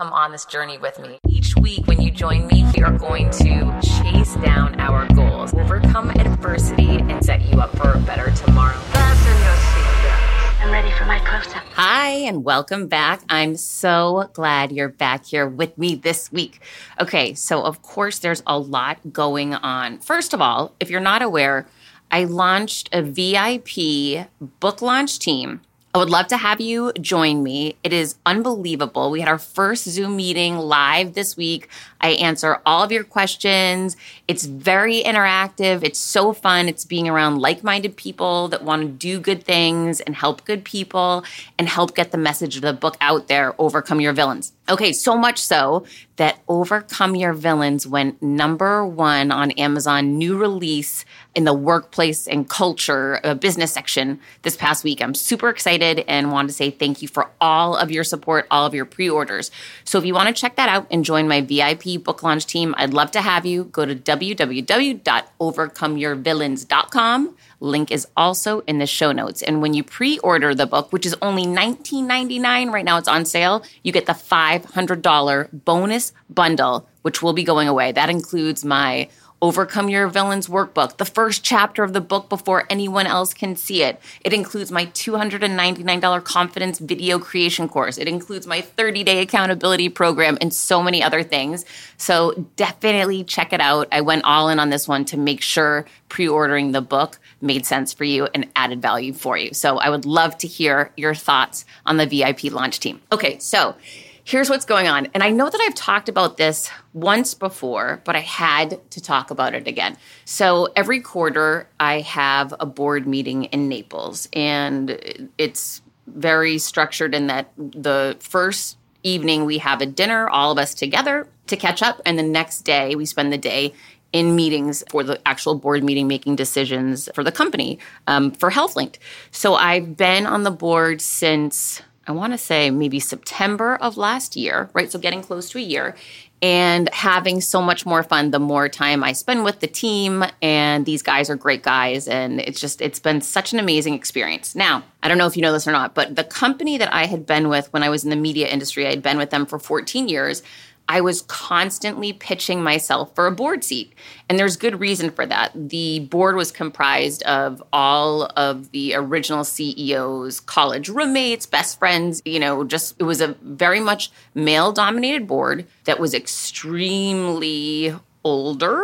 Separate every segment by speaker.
Speaker 1: come on this journey with me. Each week, when you join me, we are going to chase down our goals, overcome adversity, and set you up for a better tomorrow.
Speaker 2: Fasten your seatbelts. I'm ready for my close up.
Speaker 1: Hi, and welcome back. I'm so glad you're back here with me this week. Okay, so of course, there's a lot going on. First of all, if you're not aware, I launched a VIP book launch team I would love to have you join me. It is unbelievable. We had our first Zoom meeting live this week. I answer all of your questions. It's very interactive. It's so fun. It's being around like minded people that want to do good things and help good people and help get the message of the book out there Overcome Your Villains. Okay, so much so that Overcome Your Villains went number one on Amazon new release in the workplace and culture uh, business section this past week. I'm super excited and want to say thank you for all of your support, all of your pre orders. So if you want to check that out and join my VIP book launch team, I'd love to have you. Go to www.overcomeyourvillains.com. Link is also in the show notes. And when you pre order the book, which is only $19.99 right now, it's on sale, you get the $500 bonus bundle, which will be going away. That includes my Overcome Your Villains workbook, the first chapter of the book before anyone else can see it. It includes my $299 confidence video creation course. It includes my 30 day accountability program and so many other things. So definitely check it out. I went all in on this one to make sure pre ordering the book made sense for you and added value for you. So I would love to hear your thoughts on the VIP launch team. Okay, so here's what's going on. And I know that I've talked about this once before, but I had to talk about it again. So every quarter, I have a board meeting in Naples, and it's very structured in that the first evening we have a dinner, all of us together to catch up, and the next day we spend the day in meetings for the actual board meeting making decisions for the company um, for HealthLynked. So I've been on the board since I want to say maybe September of last year, right? So getting close to a year and having so much more fun the more time I spend with the team. And these guys are great guys. And it's just, it's been such an amazing experience. Now, I don't know if you know this or not, but the company that I had been with when I was in the media industry, I had been with them for 14 years. I was constantly pitching myself for a board seat. And there's good reason for that. The board was comprised of all of the original CEOs, college roommates, best friends, you know, just it was a very much male dominated board that was extremely older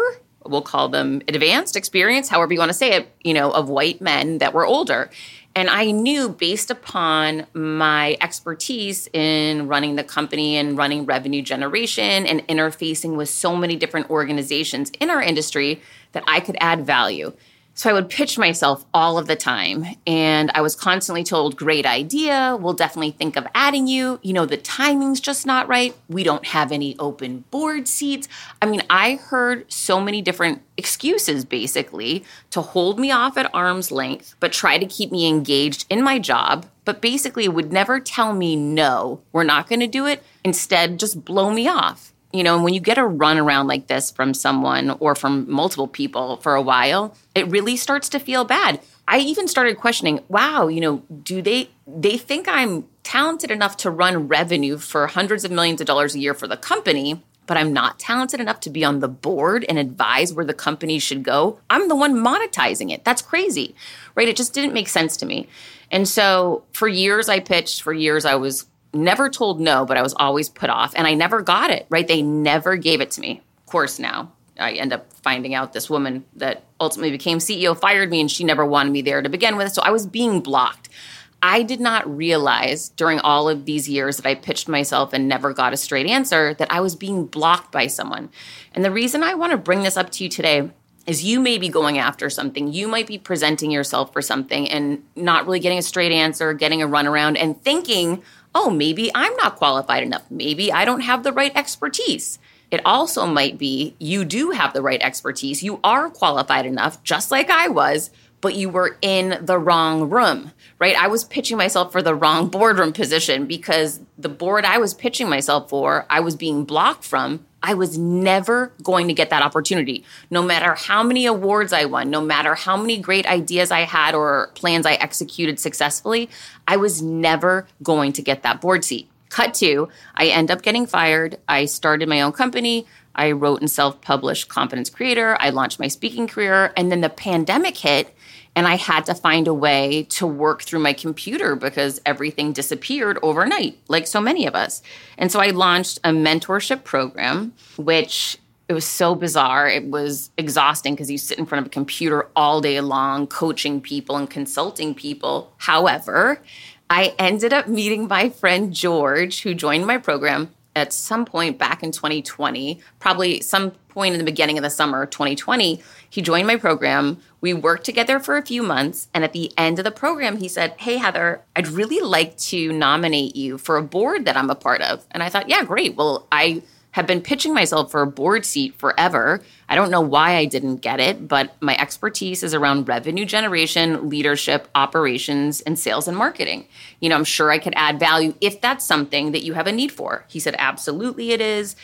Speaker 1: we'll call them advanced experience, however you want to say it, you know, of white men that were older. And I knew based upon my expertise in running the company and running revenue generation and interfacing with so many different organizations in our industry that I could add value. So I would pitch myself all of the time. And I was constantly told, great idea. We'll definitely think of adding you. You know, the timing's just not right. We don't have any open board seats. I mean, I heard so many different excuses basically to hold me off at arm's length, but try to keep me engaged in my job. But basically would never tell me, no, we're not going to do it. Instead, just blow me off you know, and when you get a run around like this from someone or from multiple people for a while, it really starts to feel bad. I even started questioning, wow, you know, do they they think I'm talented enough to run revenue for hundreds of millions of dollars a year for the company, but I'm not talented enough to be on the board and advise where the company should go. I'm the one monetizing it. That's crazy. Right? It just didn't make sense to me. And so for years I pitched, for years I was never told no, but I was always put off and I never got it, right? They never gave it to me. Of course, now I end up finding out this woman that ultimately became CEO fired me and she never wanted me there to begin with. So I was being blocked. I did not realize during all of these years that I pitched myself and never got a straight answer that I was being blocked by someone. And the reason I want to bring this up to you today is you may be going after something. You might be presenting yourself for something and not really getting a straight answer, getting a runaround, and thinking, oh, maybe I'm not qualified enough. Maybe I don't have the right expertise. It also might be you do have the right expertise. You are qualified enough, just like I was, but you were in the wrong room, right? I was pitching myself for the wrong boardroom position because the board I was pitching myself for, I was being blocked from I was never going to get that opportunity. No matter how many awards I won, no matter how many great ideas I had or plans I executed successfully, I was never going to get that board seat. Cut to, I end up getting fired. I started my own company. I wrote and self published Confidence Creator. I launched my speaking career. And then the pandemic hit, and I had to find a way to work through my computer because everything disappeared overnight, like so many of us. And so I launched a mentorship program, which it was so bizarre. It was exhausting because you sit in front of a computer all day long, coaching people and consulting people. However, I ended up meeting my friend George, who joined my program at some point back in 2020, probably some point in the beginning of the summer 2020. He joined my program. We worked together for a few months. And at the end of the program, he said, Hey, Heather, I'd really like to nominate you for a board that I'm a part of. And I thought, Yeah, great. Well, I have been pitching myself for a board seat forever. I don't know why I didn't get it, but my expertise is around revenue generation, leadership, operations, and sales and marketing. You know, I'm sure I could add value if that's something that you have a need for. He said, Absolutely, it is.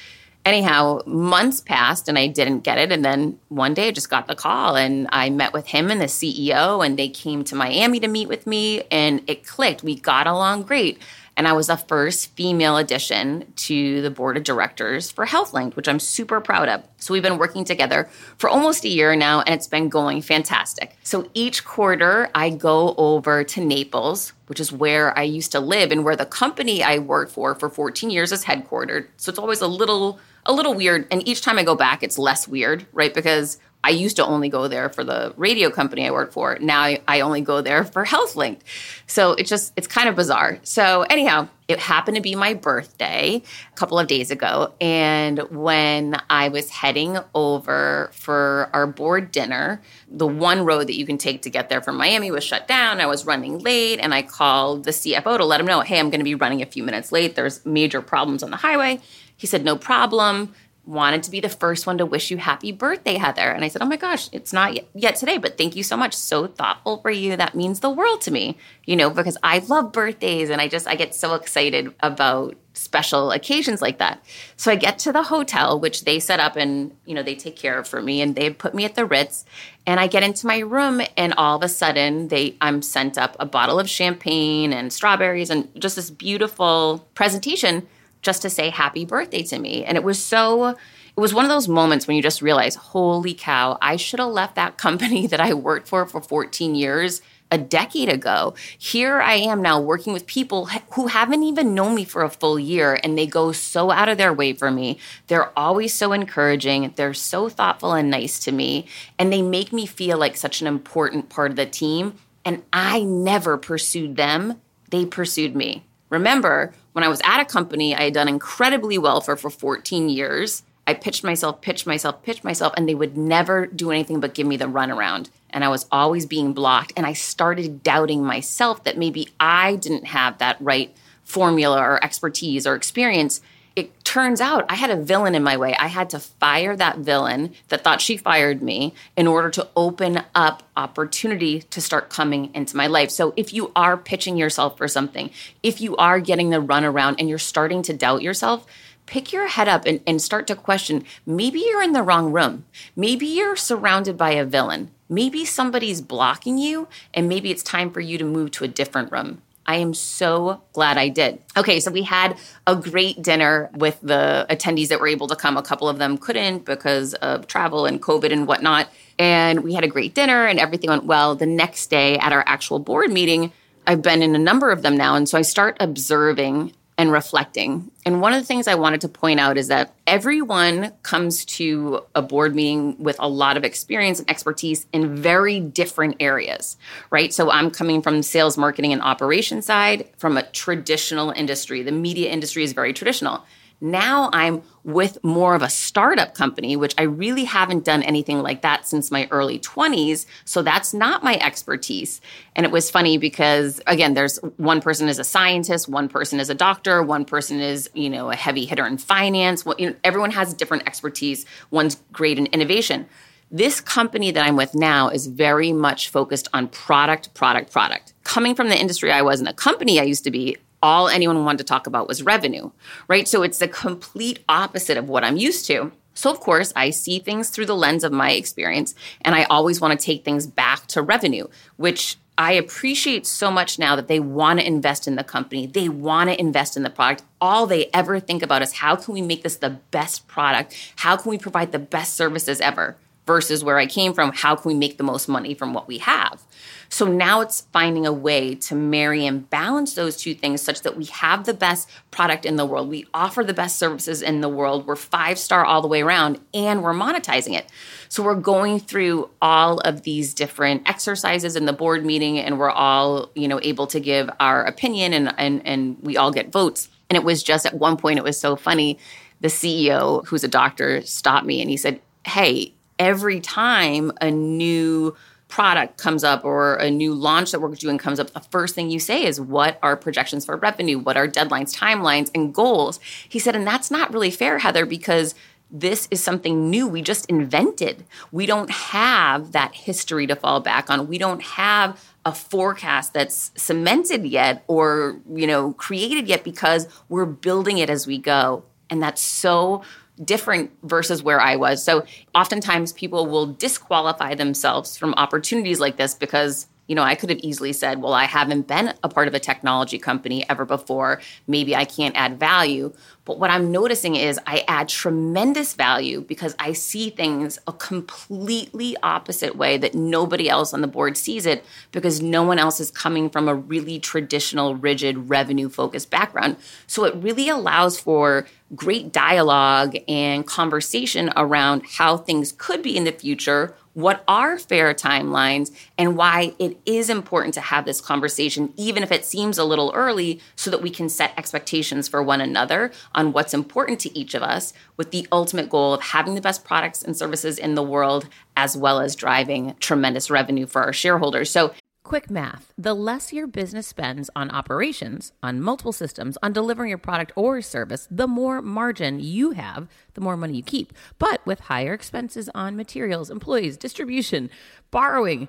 Speaker 1: Anyhow, months passed and I didn't get it. And then one day I just got the call and I met with him and the CEO, and they came to Miami to meet with me, and it clicked. We got along great. And I was the first female addition to the board of directors for HealthLink, which I'm super proud of. So we've been working together for almost a year now, and it's been going fantastic. So each quarter, I go over to Naples, which is where I used to live and where the company I worked for for 14 years is headquartered. So it's always a little a little weird. And each time I go back, it's less weird, right? Because I used to only go there for the radio company I worked for. Now I, I only go there for HealthLink. So it's just, it's kind of bizarre. So, anyhow, it happened to be my birthday a couple of days ago. And when I was heading over for our board dinner, the one road that you can take to get there from Miami was shut down. I was running late and I called the CFO to let him know, hey, I'm going to be running a few minutes late. There's major problems on the highway. He said, no problem wanted to be the first one to wish you happy birthday, Heather. And I said, Oh my gosh, it's not yet today, but thank you so much. So thoughtful for you. That means the world to me, you know, because I love birthdays and I just, I get so excited about special occasions like that. So I get to the hotel, which they set up and, you know, they take care of for me and they put me at the Ritz. And I get into my room and all of a sudden they, I'm sent up a bottle of champagne and strawberries and just this beautiful presentation just to say happy birthday to me. And it was so, it was one of those moments when you just realize, holy cow, I should have left that company that I worked for for 14 years a decade ago. Here I am now working with people who haven't even known me for a full year and they go so out of their way for me. They're always so encouraging. They're so thoughtful and nice to me. And they make me feel like such an important part of the team. And I never pursued them, they pursued me. Remember, when I was at a company I had done incredibly well for for 14 years, I pitched myself, pitched myself, pitched myself, and they would never do anything but give me the runaround. And I was always being blocked. And I started doubting myself that maybe I didn't have that right formula or expertise or experience it turns out I had a villain in my way. I had to fire that villain that thought she fired me in order to open up opportunity to start coming into my life. So if you are pitching yourself for something, if you are getting the runaround and you're starting to doubt yourself, pick your head up and, and start to question maybe you're in the wrong room. Maybe you're surrounded by a villain. Maybe somebody's blocking you, and maybe it's time for you to move to a different room. I am so glad I did. Okay, so we had a great dinner with the attendees that were able to come. A couple of them couldn't because of travel and COVID and whatnot. And we had a great dinner and everything went well. The next day at our actual board meeting, I've been in a number of them now. And so I start observing and reflecting. And one of the things I wanted to point out is that everyone comes to a board meeting with a lot of experience and expertise in very different areas, right? So I'm coming from sales, marketing, and operation side from a traditional industry. The media industry is very traditional. Now I'm with more of a startup company, which I really haven't done anything like that since my early 20s. So that's not my expertise. And it was funny because, again, there's one person is a scientist, one person is a doctor, one person is, you know, a heavy hitter in finance. Well, you know, everyone has different expertise. One's great in innovation. This company that I'm with now is very much focused on product, product, product. Coming from the industry I was in, a company I used to be, all anyone wanted to talk about was revenue, right? So it's the complete opposite of what I'm used to. So, of course, I see things through the lens of my experience, and I always want to take things back to revenue, which
Speaker 3: I appreciate so much now that they want to invest in the company. They want to invest in the product. All they ever think about is how can we make this the best product? How can we provide the best services ever? Versus where I came from, how can we make the most money from what we have? So now it's finding a way to marry and balance those two things such that we have the best product in the world. We offer the best services in the world. We're five star all the way around and we're monetizing it. So we're going through all of these different exercises in the board meeting and we're all, you know, able to give our opinion and and and we all get votes. And it was just at one point it was so funny. The CEO, who's a doctor, stopped me and he said, "Hey, every time a new product comes up or a new launch that we're doing comes up, the first thing you say is, What are projections for revenue? What are deadlines, timelines, and goals? He said, And that's not really fair, Heather, because this is something new we just invented. We don't have that history to fall back on. We don't have a forecast that's cemented yet or, you know, created yet because we're building it as we go. And that's so different versus where I was. So oftentimes people will disqualify themselves from opportunities like this because you know, I could have easily said, well, I haven't been a part of a technology company ever before. Maybe I can't add value. But what I'm noticing is I add tremendous value because I see things a completely opposite way that nobody else on the board sees it because no one else is coming from a really traditional, rigid, revenue focused background. So it really allows for great dialogue and conversation around how things could be in the future what are fair timelines and why it is important to have this conversation, even if it seems a little early, so that we can set expectations for one another on what's important to each of us, with the ultimate goal of having the best products and services in the world, as well as driving tremendous revenue for our shareholders. So
Speaker 1: Quick math the less your business spends on operations, on multiple systems, on delivering your product or service, the more margin you have, the more money you keep. But with higher expenses on materials, employees, distribution, borrowing,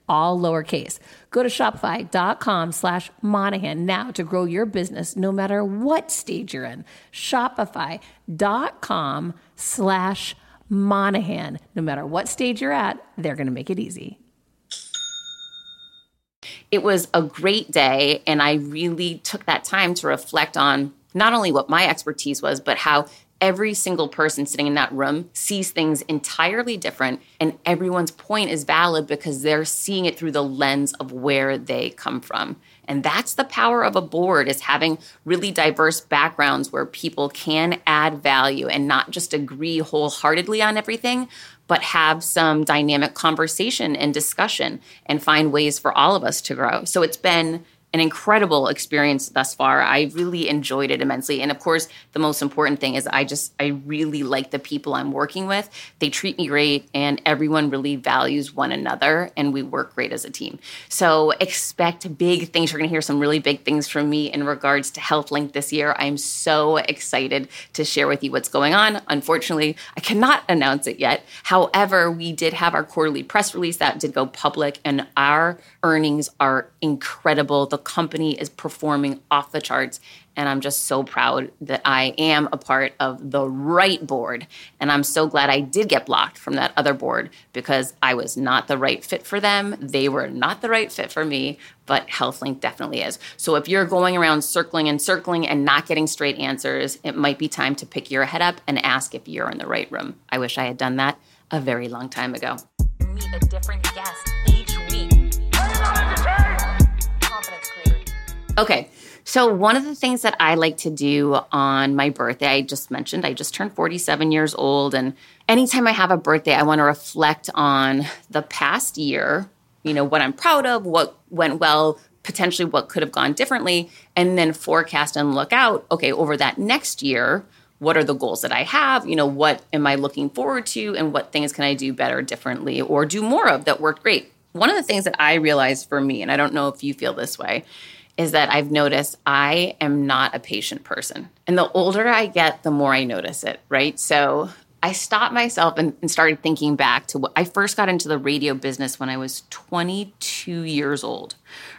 Speaker 4: all lowercase. Go to shopify.com slash Monahan now to grow your business no matter what stage you're in. Shopify.com slash Monahan. No matter what stage you're at, they're going to make it easy.
Speaker 1: It was a great day, and I really took that time to reflect on not only what my expertise was, but how every single person sitting in that room sees things entirely different and everyone's point is valid because they're seeing it through the lens of where they come from. And that's the power of a board is having really diverse backgrounds where people can add value and not just agree wholeheartedly on everything but have some dynamic conversation and discussion and find ways for all of us to grow. So it's been an incredible experience thus far. I really enjoyed it immensely. And of course, the most important thing is I just, I really like the people I'm working with. They treat me great and everyone really values one another and we work great as a team. So expect big things. You're going to hear some really big things from me in regards to HealthLink this year. I'm so excited to share with you what's going on. Unfortunately, I cannot announce it yet. However, we did have our quarterly press release that did go public and our earnings are incredible. The company is performing off the charts. And I'm just so proud that I am a part of the right board. And I'm so glad I did get blocked from that other board because I was not the right fit for them. They were not the right fit for me, but HealthLink definitely is. So if you're going around circling and circling and not getting straight answers, it might be time to pick your head up and ask if you're in the right room. I wish I had done that a very long time ago.
Speaker 4: Meet a different guest
Speaker 1: Okay. So, one of the things that I like to do on my birthday, I just mentioned, I just turned 47 years old. And anytime I have a birthday, I want to reflect on the past year, you know, what I'm proud of, what went well, potentially what could have gone differently, and then forecast and look out, okay, over that next year, what are the goals that I have? You know, what am I looking forward to, and what things can I do better, differently, or do more of that worked great? One of the things that I realized for me, and I don't know if you feel this way, is that I've noticed I am not a patient person. And the older I get, the more I notice it, right? So I stopped myself and, and, started thinking back to what I first got into the radio business when I was 22 years old,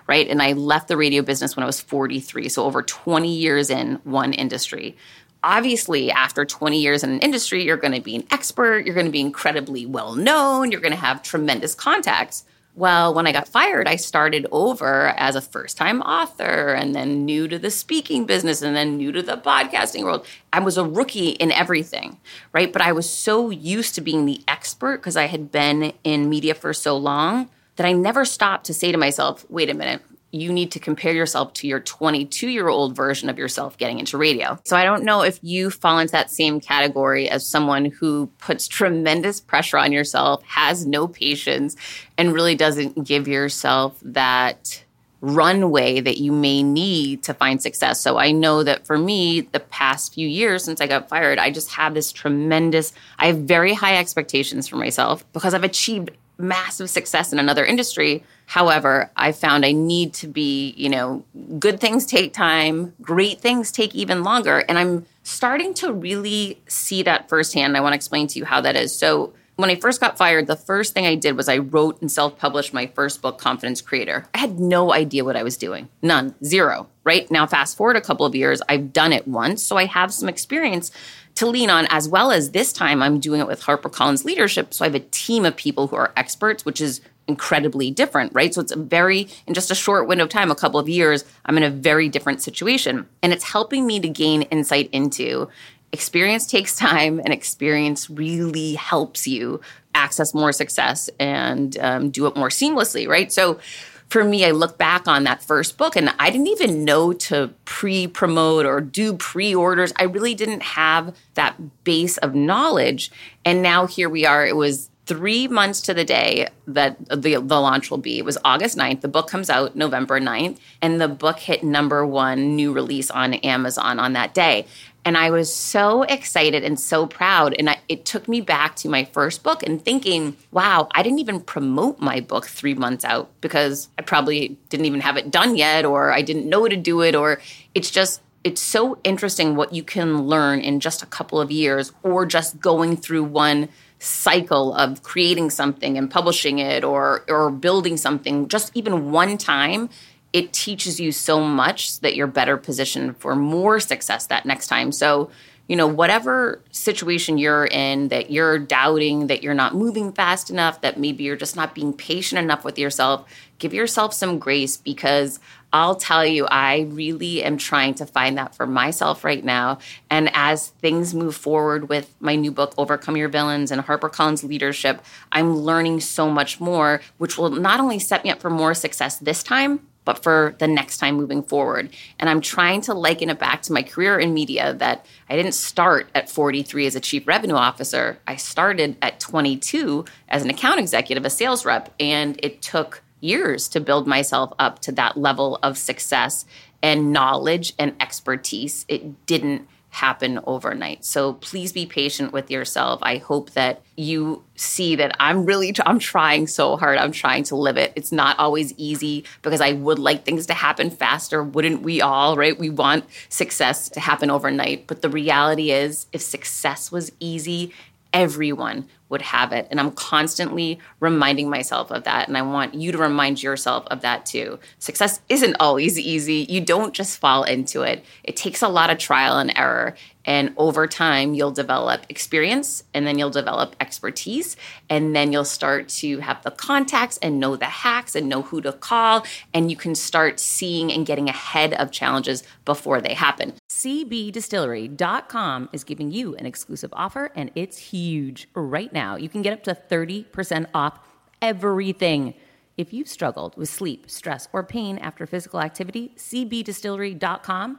Speaker 1: right? And I left the radio business when I was 43. So over 20 years in one industry. Obviously, after 20 years in an industry, you're going to be an expert, you're going to be incredibly well known, you're going to have tremendous contacts. Well, when I got fired, I started over as a first time author and then new to the speaking business and then new to the podcasting world. I was a rookie in everything, right? But I was so used to being the expert because I had been in media for so long that I never stopped to say to myself, wait a minute, you need to compare yourself to your 22 year old version of yourself getting into radio. So I don't know if you fall into that same category as someone who puts tremendous pressure on yourself, has no patience, and really doesn't give yourself that runway that you may need to find success. So I know that for me, the past few years since I got fired, I just have this tremendous, I have very high expectations for myself because I've achieved massive success in another industry. However, I found I need to be, you know, good things take time, great things take even longer. And I'm starting to really see that firsthand. I want to explain to you how that is. So, when I first got fired, the first thing I did was I wrote and self published my first book, Confidence Creator. I had no idea what I was doing. None. Zero. Right now, fast forward a couple of years, I've done it once. So I have some experience to lean on, as well as this time I'm doing it with HarperCollins Leadership. So I have a team of people who are experts, which is incredibly different, right? So it's a very, in just a short window of time, a couple of years, I'm in a very different situation. And it's helping me to gain insight into experience takes time, and experience really helps you access more success and um, do it more seamlessly, right? So for me, I look back on that first book and I didn't even know to pre promote or do pre orders. I really didn't have that base of knowledge. And now here we are. It was three months to the day that the, the launch will be. It was August 9th. The book comes out November 9th. And the book hit number one new release on Amazon on that day. And I was so excited and so proud. And I, it took me back to my first book and thinking, wow, I didn't even promote my book three months out because I probably didn't even have it done yet, or I didn't know to do it, or it's just, it's so interesting what you can learn in just a couple of years or just going through one cycle of creating something and publishing it or or building something just even one time it teaches you so much that you're better positioned for more success that next time. So, you know, whatever situation you're in that you're doubting, that you're not moving fast enough, that maybe you're just not being patient enough with yourself, give yourself some grace because I'll tell you, I really am trying to find that for myself right now. And as things move forward with my new book, Overcome Your Villains, and HarperCollins Leadership, I'm learning so much more, which will not only set me up for more success this time, but for the next time moving forward. And I'm trying to liken it back to my career in media that I didn't start at 43 as a chief revenue officer. I started at 22 as an account executive, a sales rep, and it took years to build myself up to that level of success and knowledge and expertise. It didn't happen overnight. So please be patient with yourself. I hope that you see that I'm really I'm trying so hard. I'm trying to live it. It's not always easy because I would like things to happen faster, wouldn't we all, right? We want success to happen overnight, but the reality is if success was easy, everyone would have it. And I'm constantly reminding myself of that. And I want you to remind yourself of that too. Success isn't always easy. You don't just fall into it, it takes a lot of trial and error. And over time, you'll develop experience and then you'll develop expertise. And then you'll start to have the contacts and know the hacks and know who to call. And you can start seeing and getting ahead of challenges before they happen.
Speaker 4: CBDistillery.com is giving you an exclusive offer, and it's huge right now. You can get up to 30% off everything. If you've struggled with sleep, stress, or pain after physical activity, CBDistillery.com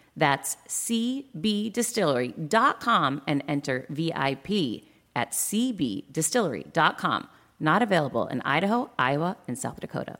Speaker 4: That's cbdistillery.com and enter VIP at cbdistillery.com. Not available in Idaho, Iowa, and South Dakota.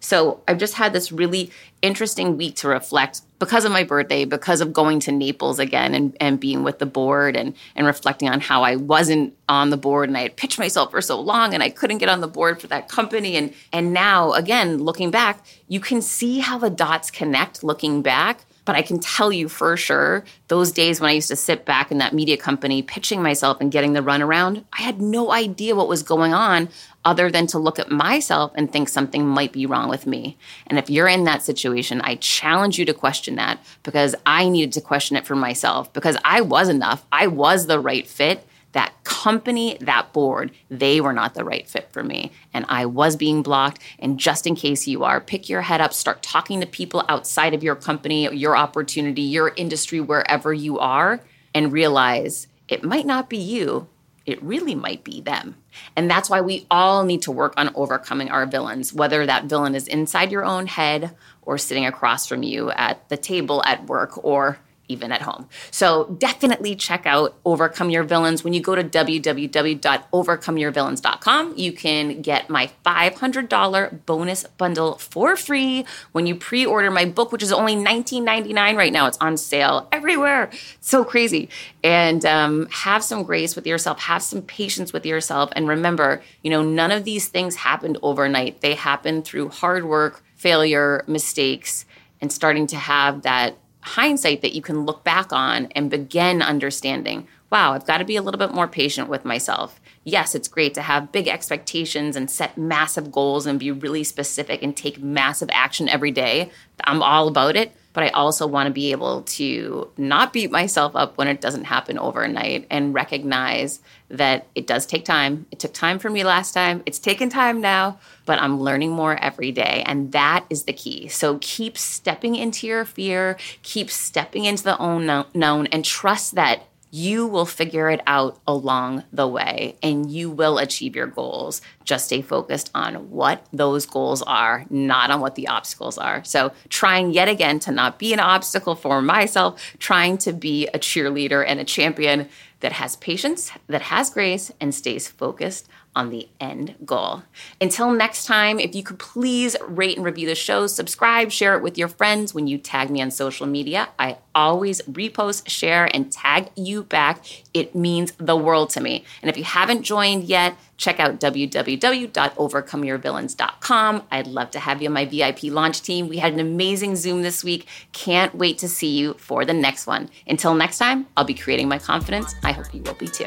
Speaker 1: So I've just had this really interesting week to reflect because of my birthday, because of going to Naples again and, and being with the board and, and reflecting on how I wasn't on the board and I had pitched myself for so long and I couldn't get on the board for that company. And and now again, looking back, you can see how the dots connect looking back but I can tell you for sure, those days when I used to sit back in that media company pitching myself and getting the runaround, I had no idea what was going on other than to look at myself and think something might be wrong with me. And if you're in that situation, I challenge you to question that because I needed to question it for myself because I was enough. I was the right fit that company, that board, they were not the right fit for me. And I was being blocked. And just in case you are, pick your head up, start talking to people outside of your company, your opportunity, your industry, wherever you are, and realize it might not be you. It really might be them. And that's why we all need to work on overcoming our villains, whether that villain is inside your own head or sitting across from you at the table at work or even at home. So definitely check out Overcome Your Villains. When you go to www.overcomeyourvillains.com, you can get my $500 bonus bundle for free when you pre-order my book, which is only $19.99 right now. It's on sale everywhere. so crazy. And um, have some grace with yourself, have some patience with yourself. And remember, you know, none of these things happened overnight. They happened through hard work, failure, mistakes, and starting to have that hindsight that you can look back on and begin understanding wow, I've got to be a little bit more patient with myself. Yes, it's great to have big expectations and set massive goals and be really specific and take massive action every day. I'm all about it but I also want to be able to not beat myself up when it doesn't happen overnight and recognize that it does take time. It took time for me last time. It's taken time now, but I'm learning more every day. And that is the key. So keep stepping into your fear, keep stepping into the unknown, and trust that you will figure it out along the way and you will achieve your goals. Just stay focused on what those goals are, not on what the obstacles are. So, trying yet again to not be an obstacle for myself, trying to be a cheerleader and a champion that has patience, that has grace, and stays focused on the end goal. Until next time, if you could please rate and review the show, subscribe, share it with your friends when you tag me on social media. I always repost, share, and tag you back. It means the world to me. And if you haven't joined yet, check out www.overcomeyourvillains.com. I'd love to have you on my VIP launch team. We had an amazing Zoom this week. Can't wait to see you for the next one. Until next time, I'll be creating my confidence. I hope you will be too.